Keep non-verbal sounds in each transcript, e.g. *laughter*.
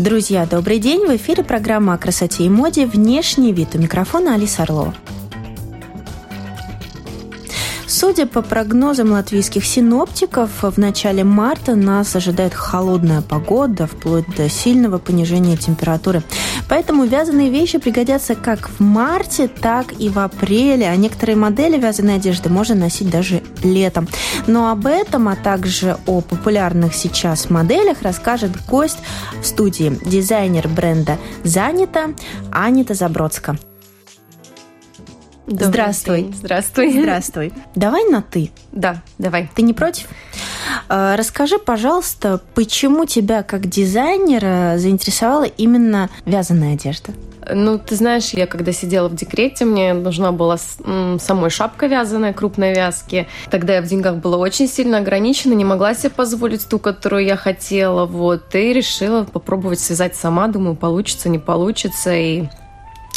Друзья, добрый день! В эфире программа о красоте и моде «Внешний вид». У микрофона Алиса Орлова. Судя по прогнозам латвийских синоптиков, в начале марта нас ожидает холодная погода, вплоть до сильного понижения температуры. Поэтому вязаные вещи пригодятся как в марте, так и в апреле, а некоторые модели вязаной одежды можно носить даже летом. Но об этом, а также о популярных сейчас моделях расскажет гость в студии, дизайнер бренда «Занято» Анита Забродска. Добрый Здравствуй. день. Здравствуй. Здравствуй. *laughs* Давай на «ты». Да, давай. Ты не против? А, Расскажи, пожалуйста, почему тебя как дизайнера заинтересовала именно вязаная одежда? Ну, ты знаешь, я когда сидела в декрете, мне нужна была самой шапка вязаная, крупной вязки. Тогда я в деньгах была очень сильно ограничена, не могла себе позволить ту, которую я хотела, вот. И решила попробовать связать сама, думаю, получится, не получится. И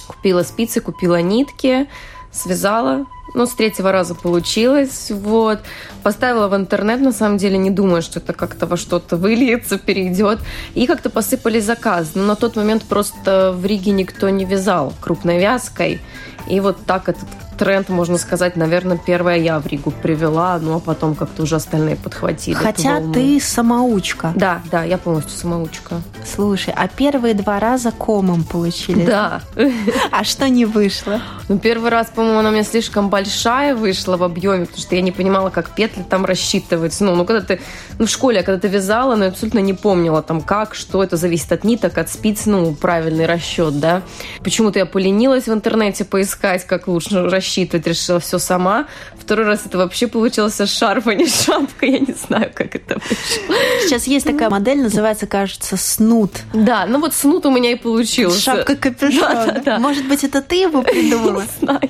купила спицы, купила нитки, связала. Ну, с третьего раза получилось, вот. Поставила в интернет, на самом деле, не думая, что это как-то во что-то выльется, перейдет. И как-то посыпались заказы. Но на тот момент просто в Риге никто не вязал крупной вязкой. И вот так этот тренд, можно сказать, наверное, первая я в Ригу привела, ну а потом как-то уже остальные подхватили. Хотя ты самоучка. Да, да, я полностью самоучка. Слушай, а первые два раза комом получили? Да. А что не вышло? Ну, первый раз, по-моему, она у меня слишком большая вышла в объеме, потому что я не понимала, как петли там рассчитывать. Ну, ну, когда ты, ну, в школе, когда ты вязала, но я абсолютно не помнила там, как, что это зависит от ниток, от спиц, ну, правильный расчет, да. Почему-то я поленилась в интернете поискать, как лучше рассчитывать, решила все сама. Второй раз это вообще получился шарф, а не шапка, я не знаю, как это вышло. Сейчас есть такая модель, называется, кажется, снут. Да, ну вот снут у меня и получился. Шапка капюшон. Да, да, да. Может быть, это ты его придумала? Не знаю.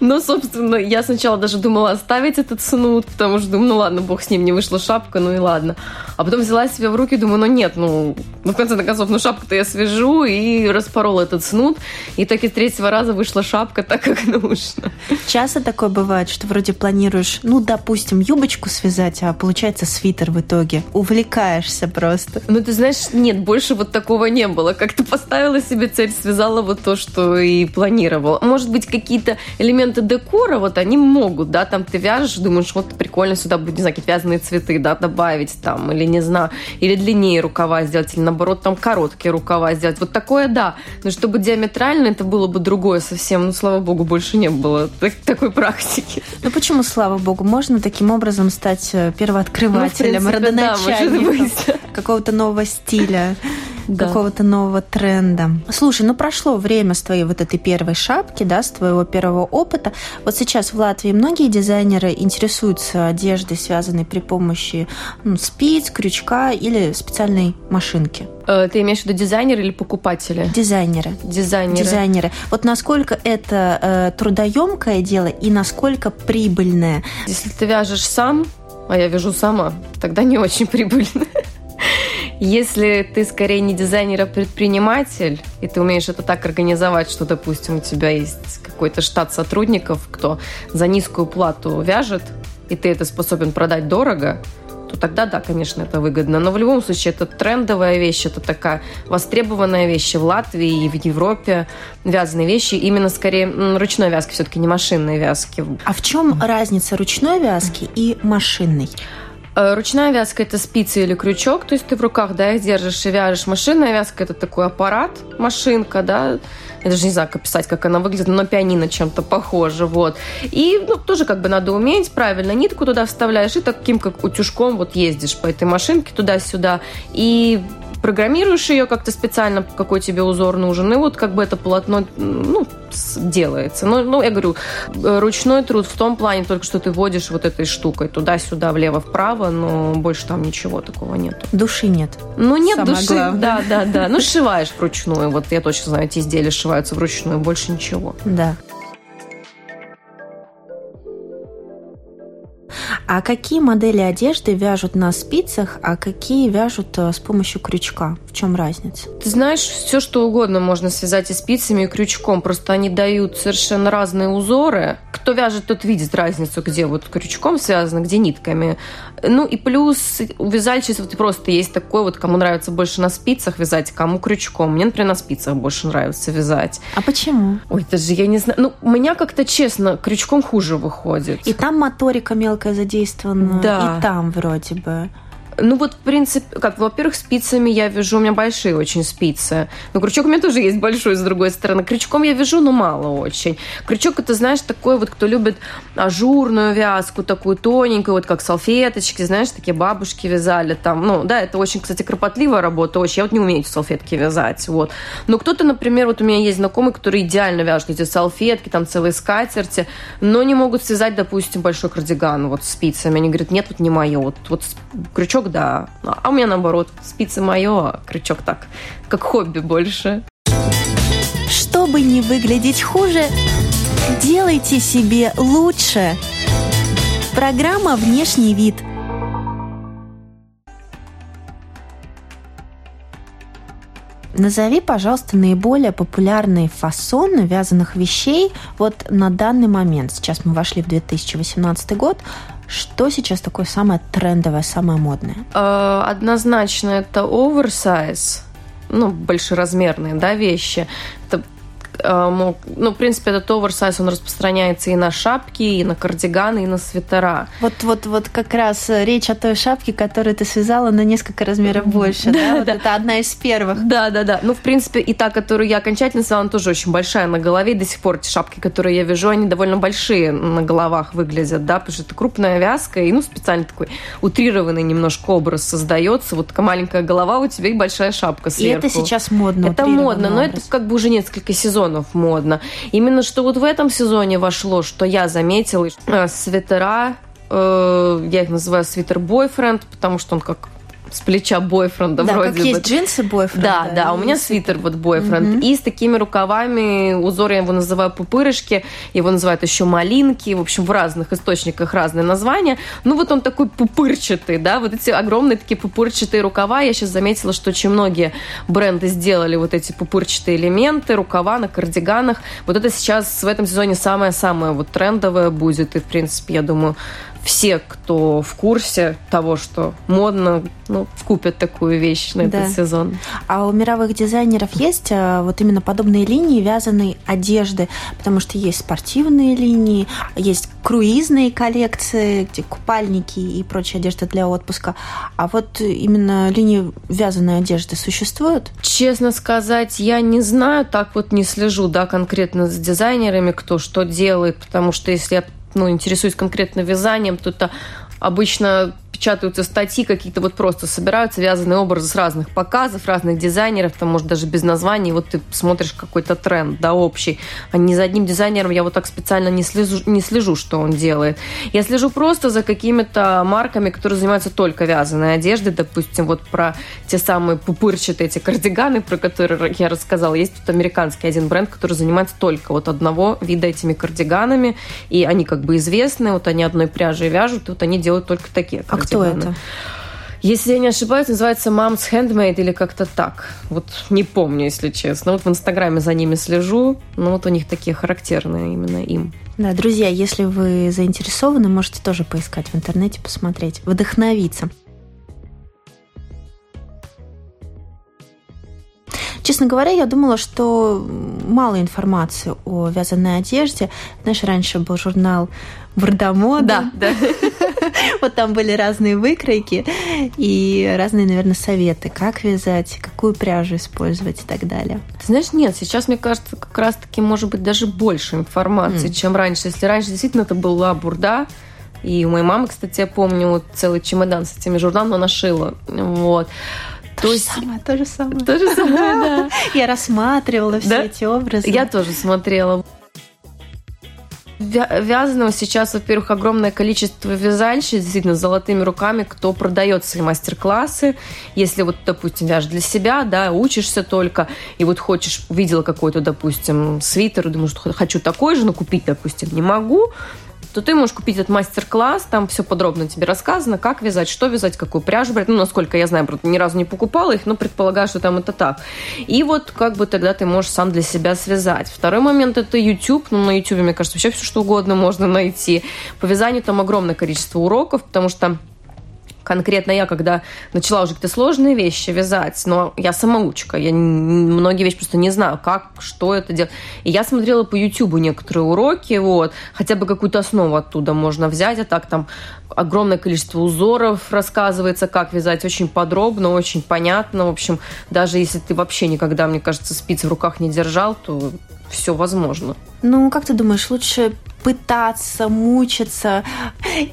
Но, собственно, я сначала даже думала оставить этот снуд, потому что думаю, ну ладно, бог с ним, не вышла шапка, ну и ладно. А потом взяла себя в руки, думаю, ну нет, ну, ну в конце концов, ну шапку-то я свяжу, и распорола этот снуд. И так из третьего раза вышла шапка так, как нужно. Часто такое бывает, что вроде планируешь, ну, допустим, юбочку связать, а получается свитер в итоге. Увлекаешься просто. Ну, ты знаешь, нет, больше вот такого не было. Как-то поставила себе цель, связала вот то, что и планировала. Может быть, какие-то элементы декора, вот они могут, да, там ты вяжешь, думаешь, вот прикольно сюда будет, не знаю, какие-то вязаные цветы, да, добавить там, или не знаю, или длиннее рукава сделать, или наоборот, там короткие рукава сделать. Вот такое, да. Но чтобы диаметрально это было бы другое совсем, ну, слава богу, больше не было так- такой практики. Ну почему, слава богу, можно таким образом стать э, первооткрывателем, Ну, принципе, да, родоначальником быть. *laughs* какого-то нового стиля, Да. какого-то нового тренда. Слушай, ну прошло время с твоей вот этой первой шапки, да, с твоего первого опыта. Вот сейчас в Латвии многие дизайнеры интересуются одеждой, связанной при помощи ну, спиц, крючка или специальной машинки. Э, Ты имеешь в виду дизайнер или покупатели? Дизайнеры. Дизайнеры. Дизайнеры. Вот насколько это э, трудоемкое дело и насколько прибыльное. Если ты вяжешь сам, а я вяжу сама, тогда не очень прибыльно. Если ты скорее не дизайнер, а предприниматель, и ты умеешь это так организовать, что, допустим, у тебя есть какой-то штат сотрудников, кто за низкую плату вяжет, и ты это способен продать дорого, то тогда да, конечно, это выгодно. Но в любом случае это трендовая вещь, это такая востребованная вещь в Латвии, и в Европе. Вязаные вещи именно скорее ручной вязки, все-таки не машинной вязки. А в чем разница ручной вязки и машинной? Э, Ручная вязка – это спицы или крючок, то есть ты в руках, да, их держишь и вяжешь. Машинная вязка – это такой аппарат, машинка, да, я даже не знаю, как описать, как она выглядит, но пианино чем-то похоже, вот. И, ну, тоже как бы надо уметь, правильно, нитку туда вставляешь и таким, как утюжком вот ездишь по этой машинке туда-сюда. И программируешь ее как-то специально, какой тебе узор нужен, и вот как бы это полотно, ну, делается. Но, ну, я говорю, э, ручной труд в том плане только, что ты водишь вот этой штукой туда-сюда, влево-вправо, но больше там ничего такого нет. Души нет. Ну, нет Самое души, главное. да, да, да. Ну, *laughs* сшиваешь вручную. Вот я точно знаю, эти изделия сшиваются вручную, больше ничего. Да. А какие модели одежды вяжут на спицах, а какие вяжут э, с помощью крючка? Чем разница? Ты знаешь, все что угодно можно связать и спицами, и крючком. Просто они дают совершенно разные узоры. Кто вяжет, тот видит разницу, где вот крючком связано, где нитками. Ну и плюс у вязальщиц вот просто есть такой вот, кому нравится больше на спицах вязать, кому крючком. Мне, например, на спицах больше нравится вязать. А почему? Ой, даже я не знаю. Ну, у меня как-то, честно, крючком хуже выходит. И там моторика мелкая задействована да. и там вроде бы. Ну вот, в принципе, как, во-первых, спицами я вяжу, у меня большие очень спицы. Но крючок у меня тоже есть большой, с другой стороны. Крючком я вяжу, но мало очень. Крючок, это, знаешь, такой вот, кто любит ажурную вязку, такую тоненькую, вот как салфеточки, знаешь, такие бабушки вязали там. Ну, да, это очень, кстати, кропотливая работа, очень. Я вот не умею эти салфетки вязать, вот. Но кто-то, например, вот у меня есть знакомый, который идеально вяжет эти салфетки, там целые скатерти, но не могут связать, допустим, большой кардиган вот спицами. Они говорят, нет, вот не мое. Вот, вот крючок да. А у меня наоборот, спицы мое, а крючок так, как хобби больше. Чтобы не выглядеть хуже, делайте себе лучше. Программа «Внешний вид». Назови, пожалуйста, наиболее популярные фасоны вязаных вещей вот на данный момент. Сейчас мы вошли в 2018 год. Что сейчас такое самое трендовое, самое модное? Э, однозначно это оверсайз, ну, большеразмерные, да, вещи. Это ну, в принципе, этот оверсайз, он распространяется и на шапки, и на кардиганы, и на свитера. Вот, вот, вот как раз речь о той шапке, которую ты связала на несколько размеров больше, да? *laughs* Вот это одна из первых. Да, да, да. Ну, в принципе, и та, которую я окончательно связала, она тоже очень большая на голове. до сих пор эти шапки, которые я вяжу, они довольно большие на головах выглядят, да, потому что это крупная вязка, и, ну, специально такой утрированный немножко образ создается. Вот такая маленькая голова у тебя и большая шапка сверху. И это сейчас модно. Это модно, но это как бы уже несколько сезонов сезонов модно. Именно что вот в этом сезоне вошло, что я заметила, э, свитера, э, я их называю свитер-бойфренд, потому что он как с плеча бойфренда да, вроде как бы. есть джинсы бойфренд. Да, да, у меня свитер вот бойфренд. Угу. И с такими рукавами, узор я его называю пупырышки, его называют еще малинки, в общем, в разных источниках разные названия. Ну вот он такой пупырчатый, да, вот эти огромные такие пупырчатые рукава. Я сейчас заметила, что очень многие бренды сделали вот эти пупырчатые элементы, рукава на кардиганах. Вот это сейчас в этом сезоне самое-самое вот трендовое будет. И, в принципе, я думаю, все, кто в курсе того, что модно, ну, купят такую вещь на да. этот сезон. А у мировых дизайнеров есть а, вот именно подобные линии вязаной одежды, потому что есть спортивные линии, есть круизные коллекции, где купальники и прочая одежда для отпуска. А вот именно линии вязаной одежды существуют? Честно сказать, я не знаю, так вот не слежу, да, конкретно с дизайнерами, кто что делает, потому что если я ну, интересуюсь конкретно вязанием, то это обычно печатаются статьи какие-то, вот просто собираются вязаные образы с разных показов, разных дизайнеров, там, может, даже без названий, вот ты смотришь какой-то тренд, да, общий. А не за одним дизайнером я вот так специально не слежу, не слежу, что он делает. Я слежу просто за какими-то марками, которые занимаются только вязаной одеждой, допустим, вот про те самые пупырчатые эти кардиганы, про которые я рассказала. Есть тут американский один бренд, который занимается только вот одного вида этими кардиганами, и они как бы известны, вот они одной пряжей вяжут, и вот они делают только такие кардиганы. Кто это? Если я не ошибаюсь, называется Mom's Handmade или как-то так. Вот не помню, если честно. Вот в Инстаграме за ними слежу. Ну вот у них такие характерные именно им. Да, друзья, если вы заинтересованы, можете тоже поискать в интернете, посмотреть, вдохновиться. Честно говоря, я думала, что мало информации о вязаной одежде. Знаешь, раньше был журнал Бардамода. Да, да. *laughs* *laughs* Вот там были разные выкройки и разные, наверное, советы, как вязать, какую пряжу использовать и так далее. Ты знаешь, нет, сейчас, мне кажется, как раз-таки может быть даже больше информации, mm. чем раньше. Если раньше действительно это была бурда, и у моей мамы, кстати, я помню вот целый чемодан с этими журналами она шила. Вот То, то же есть... самое, то же самое. То же самое, *laughs* да. Я рассматривала все эти образы. Я тоже смотрела. Вязаного сейчас, во-первых, огромное количество вязальщиц, действительно, с золотыми руками, кто продает свои мастер-классы. Если вот, допустим, вяжешь для себя, да, учишься только, и вот хочешь, видела какой-то, допустим, свитер, и что хочу такой же, но купить, допустим, не могу, то ты можешь купить этот мастер-класс, там все подробно тебе рассказано, как вязать, что вязать, какую пряжу брать. Ну, насколько я знаю, правда, ни разу не покупала их, но предполагаю, что там это так. И вот как бы тогда ты можешь сам для себя связать. Второй момент – это YouTube. Ну, на YouTube, мне кажется, вообще все что угодно можно найти. По вязанию там огромное количество уроков, потому что конкретно я, когда начала уже какие-то сложные вещи вязать, но я самоучка, я многие вещи просто не знаю, как, что это делать. И я смотрела по YouTube некоторые уроки, вот, хотя бы какую-то основу оттуда можно взять, а так там огромное количество узоров рассказывается, как вязать, очень подробно, очень понятно, в общем, даже если ты вообще никогда, мне кажется, спицы в руках не держал, то все возможно. Ну, как ты думаешь, лучше пытаться мучиться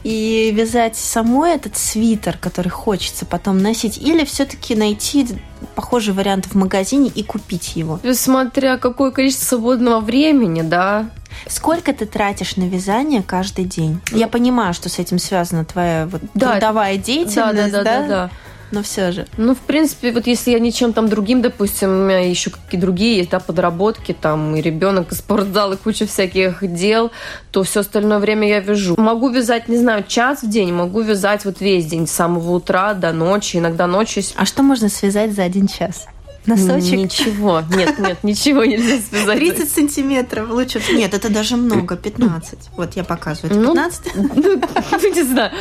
и вязать самой этот свитер, который хочется потом носить, или все-таки найти похожий вариант в магазине и купить его? Смотря какое количество свободного времени, да. Сколько ты тратишь на вязание каждый день? Я понимаю, что с этим связана твоя вот да, трудовая деятельность, да? Да, да, да. да, да но все же. Ну, в принципе, вот если я ничем там другим, допустим, у меня еще какие другие да, подработки, там, и ребенок, и спортзал, и куча всяких дел, то все остальное время я вяжу. Могу вязать, не знаю, час в день, могу вязать вот весь день, с самого утра до ночи, иногда ночью. А что можно связать за один час? Носочек? Ничего. Нет, нет, ничего нельзя связать. 30 сантиметров лучше. Нет, это даже много, 15. Вот я показываю, это 15. Ну, *laughs* ну, не знаю.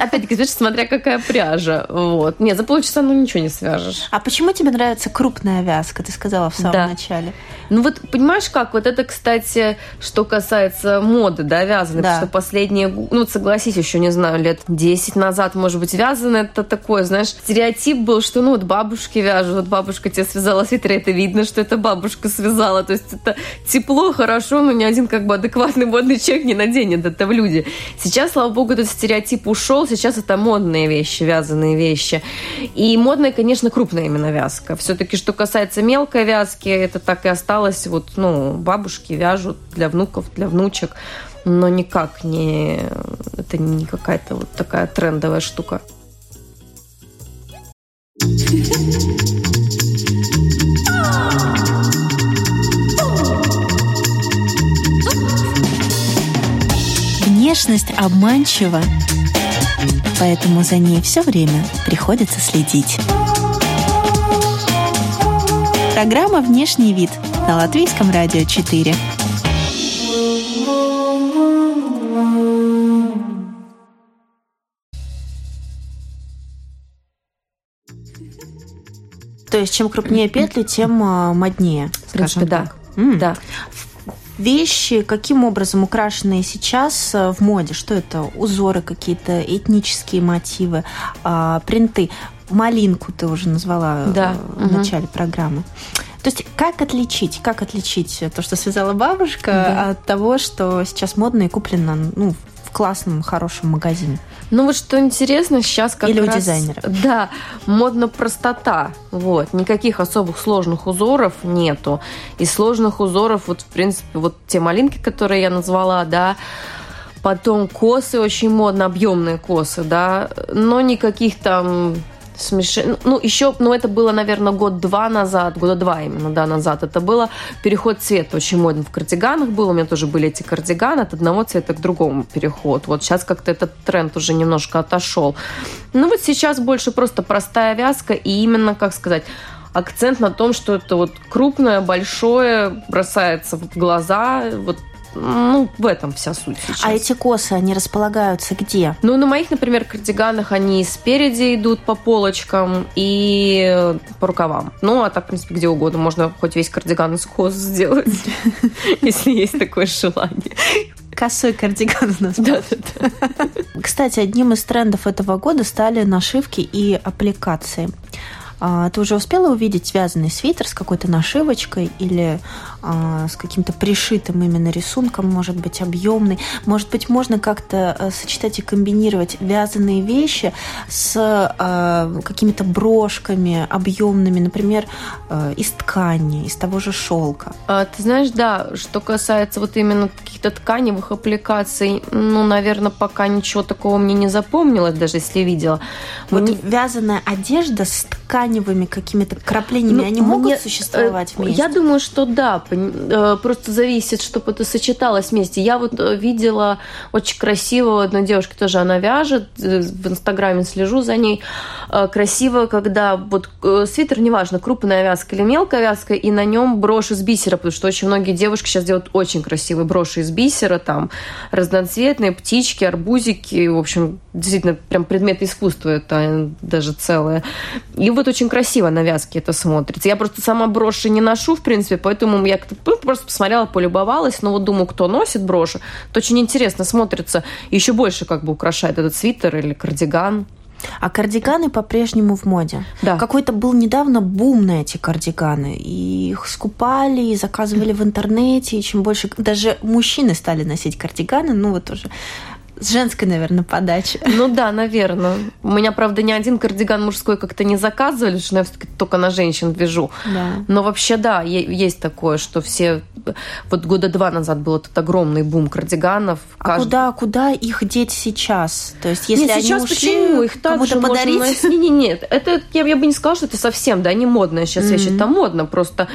Опять-таки, смотря какая пряжа. Вот. Нет, за полчаса ну ничего не свяжешь. А почему тебе нравится крупная вязка, ты сказала в самом да. начале? Ну вот, понимаешь как, вот это, кстати, что касается моды, да, вязаной, да. потому что последние, ну, согласись, еще, не знаю, лет 10 назад, может быть, вязаное это такое, знаешь, стереотип был, что, ну, вот бабушки вяжут, вот бабушка тебе связала свитер, это видно, что это бабушка связала. То есть это тепло, хорошо, но ни один как бы адекватный модный человек не наденет это в люди. Сейчас, слава богу, этот стереотип ушел, сейчас это модные вещи, вязаные вещи. И модная, конечно, крупная именно вязка. Все-таки, что касается мелкой вязки, это так и осталось. Вот, ну, бабушки вяжут для внуков, для внучек но никак не это не какая-то вот такая трендовая штука. Обманчива, поэтому за ней все время приходится следить. Программа «Внешний вид» на Латвийском радио 4. То есть, чем крупнее петли, тем а, моднее. В принципе, да. Mm. да вещи, каким образом украшенные сейчас э, в моде? Что это? Узоры какие-то, этнические мотивы, а, принты. Малинку ты уже назвала да. Э, в угу. начале программы. То есть как отличить, как отличить то, что связала бабушка, да. от того, что сейчас модно и куплено ну, в классном, хорошем магазине? Ну вот что интересно, сейчас как Или раз... у дизайнера. *laughs* Да, модно простота. Вот, никаких особых сложных узоров нету. И сложных узоров, вот в принципе, вот те малинки, которые я назвала, да, Потом косы очень модно, объемные косы, да, но никаких там смеши... Ну, еще, ну, это было, наверное, год-два назад, года два именно, да, назад. Это было переход цвета очень модно в кардиганах был. У меня тоже были эти кардиганы от одного цвета к другому переход. Вот сейчас как-то этот тренд уже немножко отошел. Ну, вот сейчас больше просто простая вязка и именно, как сказать, акцент на том, что это вот крупное, большое, бросается в глаза, вот ну, в этом вся суть сейчас. А эти косы, они располагаются где? Ну, на моих, например, кардиганах они спереди идут по полочкам и по рукавам. Ну, а так, в принципе, где угодно. Можно хоть весь кардиган из кос сделать, *laughs* если есть такое желание. Косой кардиган у нас. Да, да, да. Кстати, одним из трендов этого года стали нашивки и аппликации. А, ты уже успела увидеть связанный свитер с какой-то нашивочкой или с каким-то пришитым именно рисунком, может быть, объемный. Может быть, можно как-то э, сочетать и комбинировать вязаные вещи с э, какими-то брошками объемными, например, э, из ткани, из того же шелка. А, ты знаешь, да, что касается вот именно каких-то тканевых аппликаций, ну, наверное, пока ничего такого мне не запомнилось, даже если видела. Вот мне... вязаная одежда с тканевыми какими-то краплениями, ну, они могут мне, существовать вместе? Я думаю, что да, просто зависит, чтобы это сочеталось вместе. Я вот э, видела очень красиво, одна девушка тоже, она вяжет, э, в Инстаграме слежу за ней, красиво, когда вот свитер, неважно, крупная вязка или мелкая вязка, и на нем брошь из бисера, потому что очень многие девушки сейчас делают очень красивые броши из бисера, там разноцветные птички, арбузики, в общем, действительно прям предмет искусства это даже целое. И вот очень красиво на вязке это смотрится. Я просто сама броши не ношу, в принципе, поэтому я ну, просто посмотрела, полюбовалась, но вот думаю, кто носит броши, то очень интересно смотрится, еще больше как бы украшает этот свитер или кардиган. А кардиганы по-прежнему в моде. Да. Какой-то был недавно бум на эти кардиганы. И их скупали, и заказывали в интернете. И чем больше... Даже мужчины стали носить кардиганы. Ну, вот уже с женской, наверное, подачи. Ну да, наверное. У меня, правда, ни один кардиган мужской как-то не заказывали, что я все-таки только на женщин вяжу. Да. Но вообще, да, есть такое, что все... Вот года два назад был этот огромный бум кардиганов. А каждый... куда, куда их деть сейчас? То есть, если нет, они сейчас ушли, почему? Их также подарить? Можно... Нет, нет, нет. Это, я, я бы не сказала, что это совсем, да, не модно. Сейчас mm-hmm. вещи там модно. Просто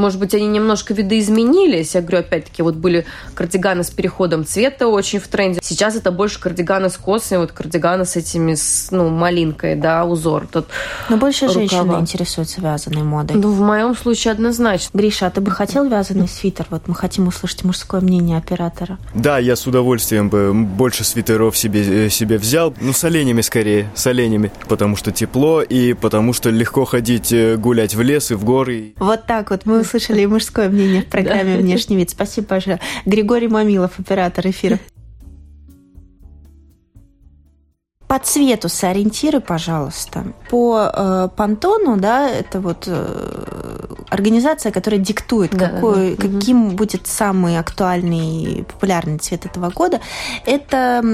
может быть, они немножко видоизменились. Я говорю, опять-таки, вот были кардиганы с переходом цвета очень в тренде. Сейчас это больше кардиганы с косами, вот кардиганы с этими, с, ну, малинкой, да, узор. Тут Но больше рукава. женщины интересуются вязаной модой. Ну, в моем случае однозначно. Гриша, а ты бы хотел вязаный свитер? Вот мы хотим услышать мужское мнение оператора. Да, я с удовольствием бы больше свитеров себе, э, себе взял. Ну, с оленями скорее, с оленями. Потому что тепло и потому что легко ходить э, гулять в лес и в горы. Вот так вот мы услышали мужское мнение в программе «Внешний вид». Спасибо большое. Григорий Мамилов, оператор эфира. По цвету сориентируй, пожалуйста. По э, Пантону, да, это вот э, организация, которая диктует, да, какой, да, да. каким угу. будет самый актуальный и популярный цвет этого года. Это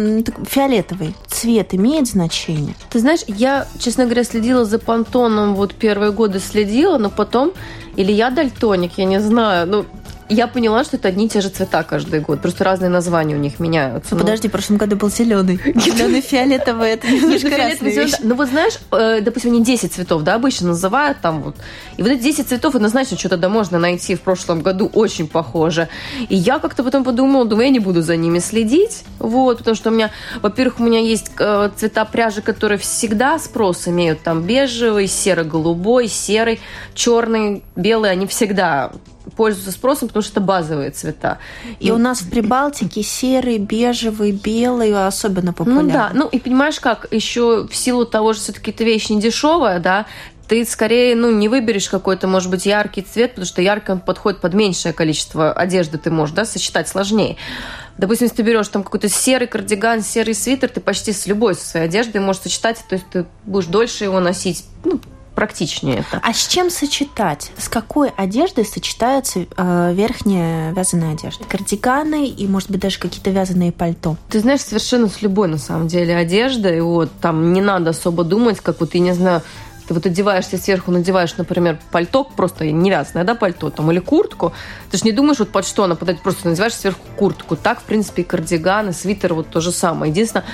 фиолетовый цвет имеет значение. Ты знаешь, я, честно говоря, следила за Пантоном вот первые годы следила, но потом или я дальтоник, я не знаю. Ну, я поняла, что это одни и те же цвета каждый год. Просто разные названия у них меняются. Ну, подожди, в прошлом году был зеленый. Зеленый, *laughs* фиолетовый, это немножко разные Ну вот знаешь, э, допустим, они 10 цветов, да, обычно называют там вот. И вот эти 10 цветов однозначно что-то да можно найти в прошлом году очень похоже. И я как-то потом подумала, думаю, я не буду за ними следить. Вот, потому что у меня, во-первых, у меня есть э, цвета пряжи, которые всегда спрос имеют. Там бежевый, серо-голубой, серый, черный, белый. Они всегда пользуются спросом, потому что это базовые цвета. И, и у нас в Прибалтике серый, бежевый, белый особенно популярны. Ну да, ну и понимаешь как, еще в силу того, что все-таки эта вещь не дешевая, да, ты скорее, ну, не выберешь какой-то, может быть, яркий цвет, потому что яркий он подходит под меньшее количество одежды, ты можешь, да, сочетать сложнее. Допустим, если ты берешь там какой-то серый кардиган, серый свитер, ты почти с любой со своей одеждой можешь сочетать, то есть ты будешь дольше его носить, ну, практичнее это. А с чем сочетать? С какой одеждой сочетается э, верхняя вязаная одежда? Кардиганы и, может быть, даже какие-то вязаные пальто? Ты знаешь, совершенно с любой, на самом деле, одеждой. Вот, там не надо особо думать, как вот, я не знаю, ты вот одеваешься сверху, надеваешь, например, пальто, просто невязное, да, пальто там, или куртку, ты же не думаешь, вот под что она подать, просто надеваешь сверху куртку. Так, в принципе, и кардиган, и свитер вот то же самое. Единственное,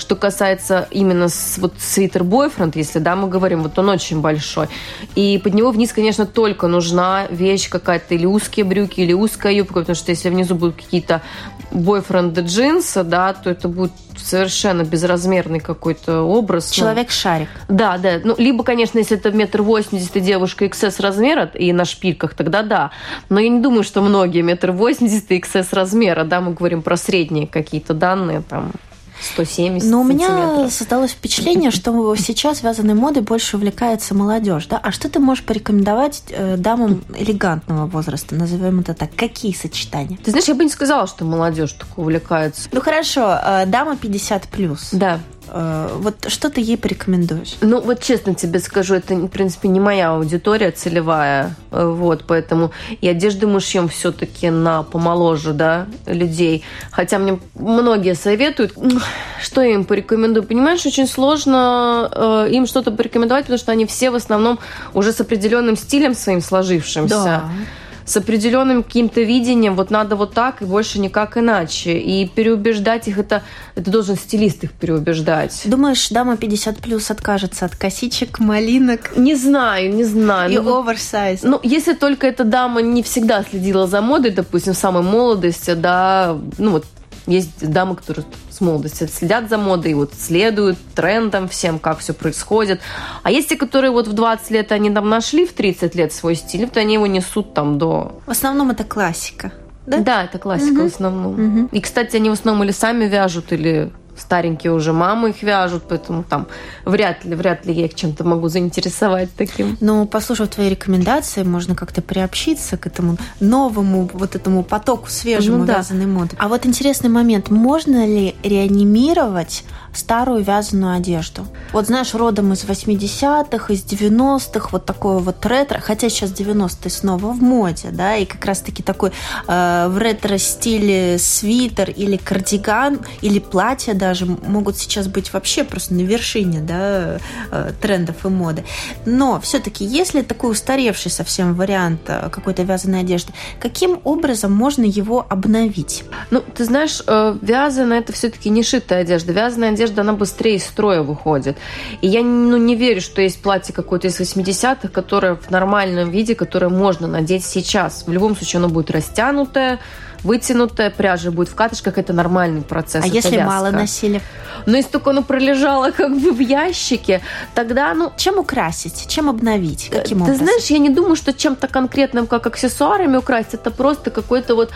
что касается именно с, вот свитер бойфренд, если, да, мы говорим, вот он очень большой. И под него вниз, конечно, только нужна вещь какая-то, или узкие брюки, или узкая юбка, потому что если внизу будут какие-то бойфренды джинсы, да, то это будет совершенно безразмерный какой-то образ. Ну. Человек-шарик. Да, да. Ну, либо, конечно, если это метр восемьдесят и девушка XS размера и на шпильках, тогда да. Но я не думаю, что многие метр восемьдесят и XS размера, да, мы говорим про средние какие-то данные там. 170 Но у меня создалось впечатление, что сейчас вязаной модой больше увлекается молодежь. Да? А что ты можешь порекомендовать э, дамам элегантного возраста, назовем это так? Какие сочетания? Ты знаешь, я бы не сказала, что молодежь так увлекается. Ну хорошо, э, дама 50 плюс. Да. Э, вот что ты ей порекомендуешь? Ну, вот честно тебе скажу, это, в принципе, не моя аудитория целевая, э, вот, поэтому и одежды мы шьем все-таки на помоложе, да, людей. Хотя мне многие советуют, что я им порекомендую. Понимаешь, очень сложно э, им что-то порекомендовать, потому что они все в основном уже с определенным стилем своим сложившимся. Да с определенным каким-то видением, вот надо вот так и больше никак иначе. И переубеждать их, это, это должен стилист их переубеждать. Думаешь, дама 50 плюс откажется от косичек, малинок? Не знаю, не знаю. И ну, оверсайз. Ну, если только эта дама не всегда следила за модой, допустим, в самой молодости, да, ну вот есть дамы, которые с молодости следят за модой, вот следуют трендам всем, как все происходит. А есть те, которые вот в 20 лет они там нашли в 30 лет свой стиль, вот они его несут там до... В основном это классика. Да, да это классика угу. в основном. Угу. И, кстати, они в основном или сами вяжут, или старенькие уже мамы их вяжут, поэтому там вряд ли, вряд ли я их чем-то могу заинтересовать таким. Ну, послушав твои рекомендации, можно как-то приобщиться к этому новому вот этому потоку свежему ну, да. вязаной моды. А вот интересный момент, можно ли реанимировать старую вязаную одежду. Вот знаешь, родом из 80-х, из 90-х, вот такое вот ретро, хотя сейчас 90-е снова в моде, да, и как раз-таки такой э, в ретро-стиле свитер или кардиган, или платье даже могут сейчас быть вообще просто на вершине, да, э, трендов и моды. Но все-таки, если такой устаревший совсем вариант э, какой-то вязаной одежды, каким образом можно его обновить? Ну, ты знаешь, э, вязаная это все-таки не шитая одежда. Вязаная одежда, она быстрее из строя выходит. И я ну, не верю, что есть платье какое-то из 80-х, которое в нормальном виде, которое можно надеть сейчас. В любом случае оно будет растянутое, вытянутая пряжа будет в катышках, это нормальный процесс. А если вязка. мало носили? Но если только оно пролежало *laughs* как бы в ящике, тогда, ну... Чем украсить? Чем обновить? Каким Ты образом? знаешь, я не думаю, что чем-то конкретным, как аксессуарами украсить. Это просто какой-то вот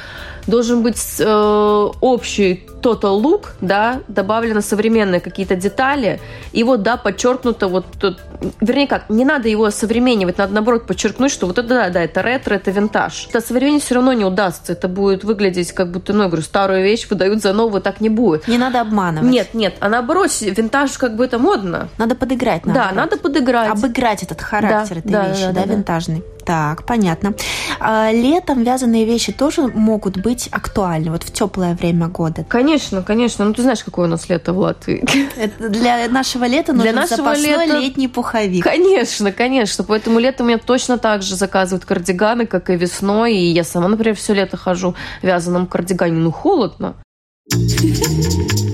должен быть э, общий total look, да, добавлены современные какие-то детали, и вот, да, подчеркнуто вот, вернее как, не надо его современнивать, надо наоборот подчеркнуть, что вот это, да, да, это ретро, это винтаж. Это современнее все равно не удастся, это будет выглядеть как будто, ну, я говорю, старую вещь выдают за новую, так не будет. Не надо обманывать. Нет, нет, а наоборот, винтаж как бы это модно. Надо подыграть. Наоборот. Да, надо подыграть. Обыграть этот характер да, этой да, вещи, да, да, да, винтажный. Так, понятно. А летом вязаные вещи тоже могут быть актуальны, вот в теплое время года. Конечно, конечно. Ну, ты знаешь, какое у нас лето в Латвии. *laughs* Это для нашего лета нужен для нашего запасной лета... летний пуховик. Конечно, конечно. Поэтому летом у меня точно так же заказывают кардиганы, как и весной. И я сама, например, все лето хожу в вязаном кардигане. Ну, холодно. *laughs*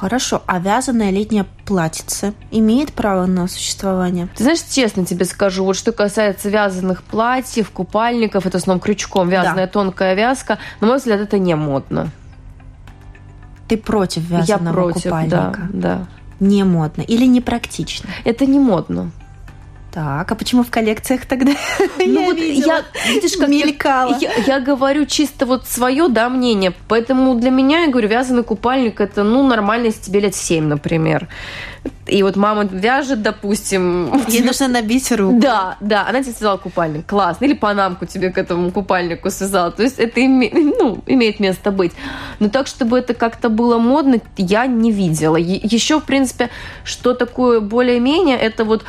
Хорошо, а вязаное летнее платьице имеет право на существование? Ты знаешь, честно тебе скажу, вот что касается вязаных платьев, купальников, это основном крючком, вязаная да. тонкая вязка, на мой взгляд, это не модно. Ты против вязаного Я против, купальника? Да, да. Не модно или непрактично? Это не модно. Так, а почему в коллекциях тогда? *laughs* Ну я вот видела, я, видишь, как мелькала. Я, я, я говорю чисто вот свое, да, мнение. Поэтому для меня, я говорю, вязаный купальник это, ну, нормально, если тебе лет 7, например. И вот мама вяжет, допустим. Ей *laughs* нужно набить руку. Да, да, она тебе связала купальник. Классно. Или панамку тебе к этому купальнику связала. То есть это име, ну, имеет место быть. Но так, чтобы это как-то было модно, я не видела. Еще, в принципе, что такое более-менее, это вот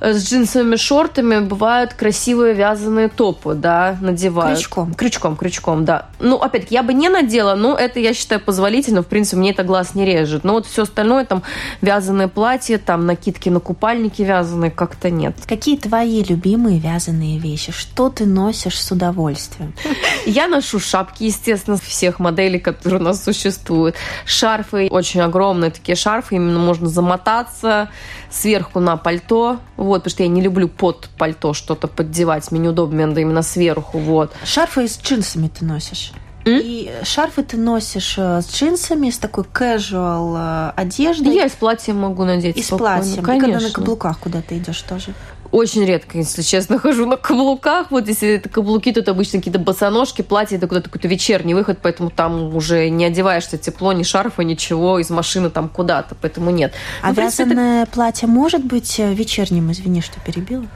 с джинсовыми шортами бывают красивые вязаные топы, да, надевают. Крючком. Крючком, крючком, да. Ну, опять, я бы не надела, но это, я считаю, позволительно. В принципе, мне это глаз не режет. Но вот все остальное, там, вязаные платья, там, накидки на купальники вязаные, как-то нет. Какие твои любимые вязаные вещи? Что ты носишь с удовольствием? *laughs* Я ношу шапки, естественно, всех моделей, которые у нас существуют. Шарфы, очень огромные такие шарфы, именно можно замотаться сверху на пальто, вот, потому что я не люблю под пальто что-то поддевать, мне неудобно, мне надо именно сверху, вот. Шарфы с джинсами ты носишь? И шарфы ты носишь э, с джинсами, с такой casual э, одеждой. Я и с платьем могу надеть. И с платьем. Конечно. И когда на каблуках куда ты идешь тоже. Очень редко, если честно, *laughs* хожу на каблуках. Вот если это каблуки, то это обычно какие-то босоножки, платье, это куда-то какой-то вечерний выход, поэтому там уже не одеваешься тепло, ни шарфа, ничего, из машины там куда-то, поэтому нет. А ну, вязаное это... платье может быть э, вечерним, извини, что перебила?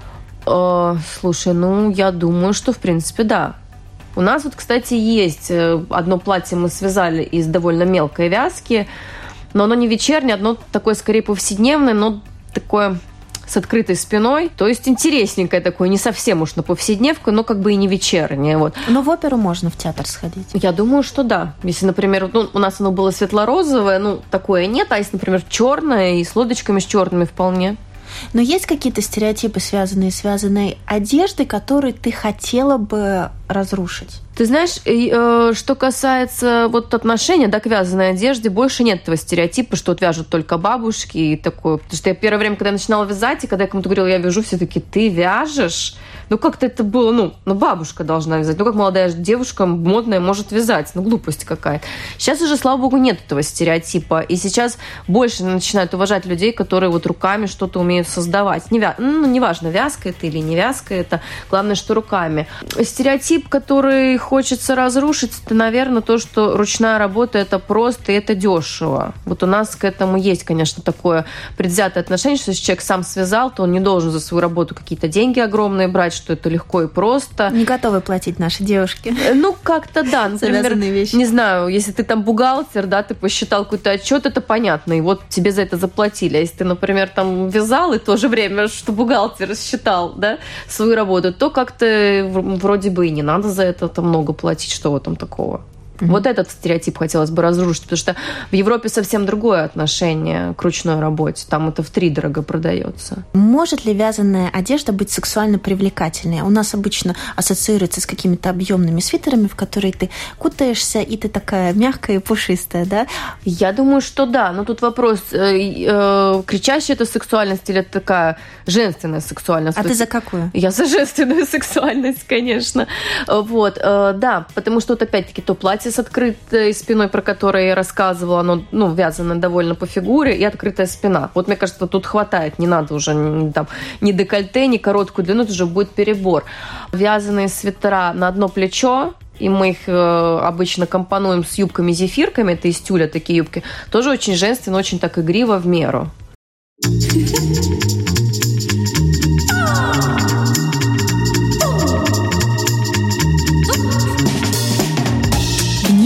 Э, слушай, ну, я думаю, что, в принципе, да. У нас вот, кстати, есть э, одно платье мы связали из довольно мелкой вязки, но оно не вечернее, одно такое скорее повседневное, но такое с открытой спиной, то есть интересненькое такое, не совсем уж на повседневку, но как бы и не вечернее. Вот. Но в оперу можно в театр сходить? Я думаю, что да. Если, например, ну, у нас оно было светло-розовое, ну, такое нет, а если, например, черное и с лодочками с черными вполне. Но есть какие-то стереотипы, связанные с связанной одеждой, которые ты хотела бы разрушить? Ты знаешь, э, что касается вот отношения да, к вязаной одежде, больше нет этого стереотипа, что вот вяжут только бабушки и такое. Потому что я первое время, когда я начинала вязать, и когда я кому-то говорила, я вяжу, все таки ты вяжешь? Ну, как-то это было, ну, ну, бабушка должна вязать. Ну, как молодая девушка модная может вязать. Ну, глупость какая-то. Сейчас уже, слава богу, нет этого стереотипа. И сейчас больше начинают уважать людей, которые вот руками что-то умеют создавать. Не вя... Ну, неважно, вязка это или не вязка это. Главное, что руками. Стереотип, который хочется разрушить, это, наверное, то, что ручная работа это просто и это дешево. Вот у нас к этому есть, конечно, такое предвзятое отношение, что если человек сам связал, то он не должен за свою работу какие-то деньги огромные брать, что это легко и просто. Не готовы платить наши девушки. Э, ну, как-то да. *laughs* Например, вещи. не знаю, если ты там бухгалтер, да, ты посчитал какой-то отчет, это понятно, и вот тебе за это заплатили. А если ты, например, там вязал, и в то же время, *laughs* что бухгалтер считал, да, свою работу, то как-то вроде бы и не надо за это там много платить, что в этом такого. Mm-hmm. Вот этот стереотип хотелось бы разрушить, потому что в Европе совсем другое отношение к ручной работе. Там это в три дорого продается. Может ли вязаная одежда быть сексуально привлекательной? У нас обычно ассоциируется с какими-то объемными свитерами, в которые ты кутаешься, и ты такая мягкая и пушистая, да? Я думаю, что да. Но тут вопрос, э, э, кричащая это сексуальность или это такая женственная сексуальность? А ты за какую? Я за женственную *laughs* сексуальность, конечно. Вот, э, да, потому что вот опять-таки то платье платье с открытой спиной, про которое я рассказывала, оно ну, вязано довольно по фигуре, и открытая спина. Вот мне кажется, тут хватает, не надо уже там, ни декольте, ни короткую длину, это уже будет перебор. Вязаные свитера на одно плечо, и мы их э, обычно компонуем с юбками-зефирками, это из тюля такие юбки, тоже очень женственно, очень так игриво в меру.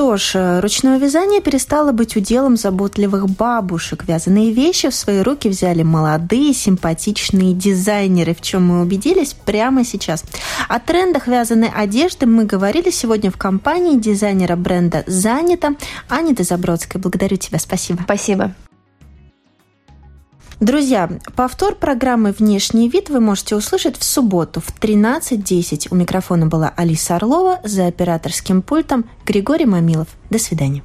Что ж, э, ручное вязание перестало быть уделом заботливых бабушек. Вязаные вещи в свои руки взяли молодые, симпатичные дизайнеры, в чем мы убедились прямо сейчас. О трендах вязаной одежды мы говорили сегодня в компании дизайнера бренда «Занято» Аниты Забродской. Благодарю тебя, спасибо. Спасибо. Друзья, повтор программы «Внешний вид» вы можете услышать в субботу в 13.10. У микрофона была Алиса Орлова, за операторским пультом Григорий Мамилов. До свидания.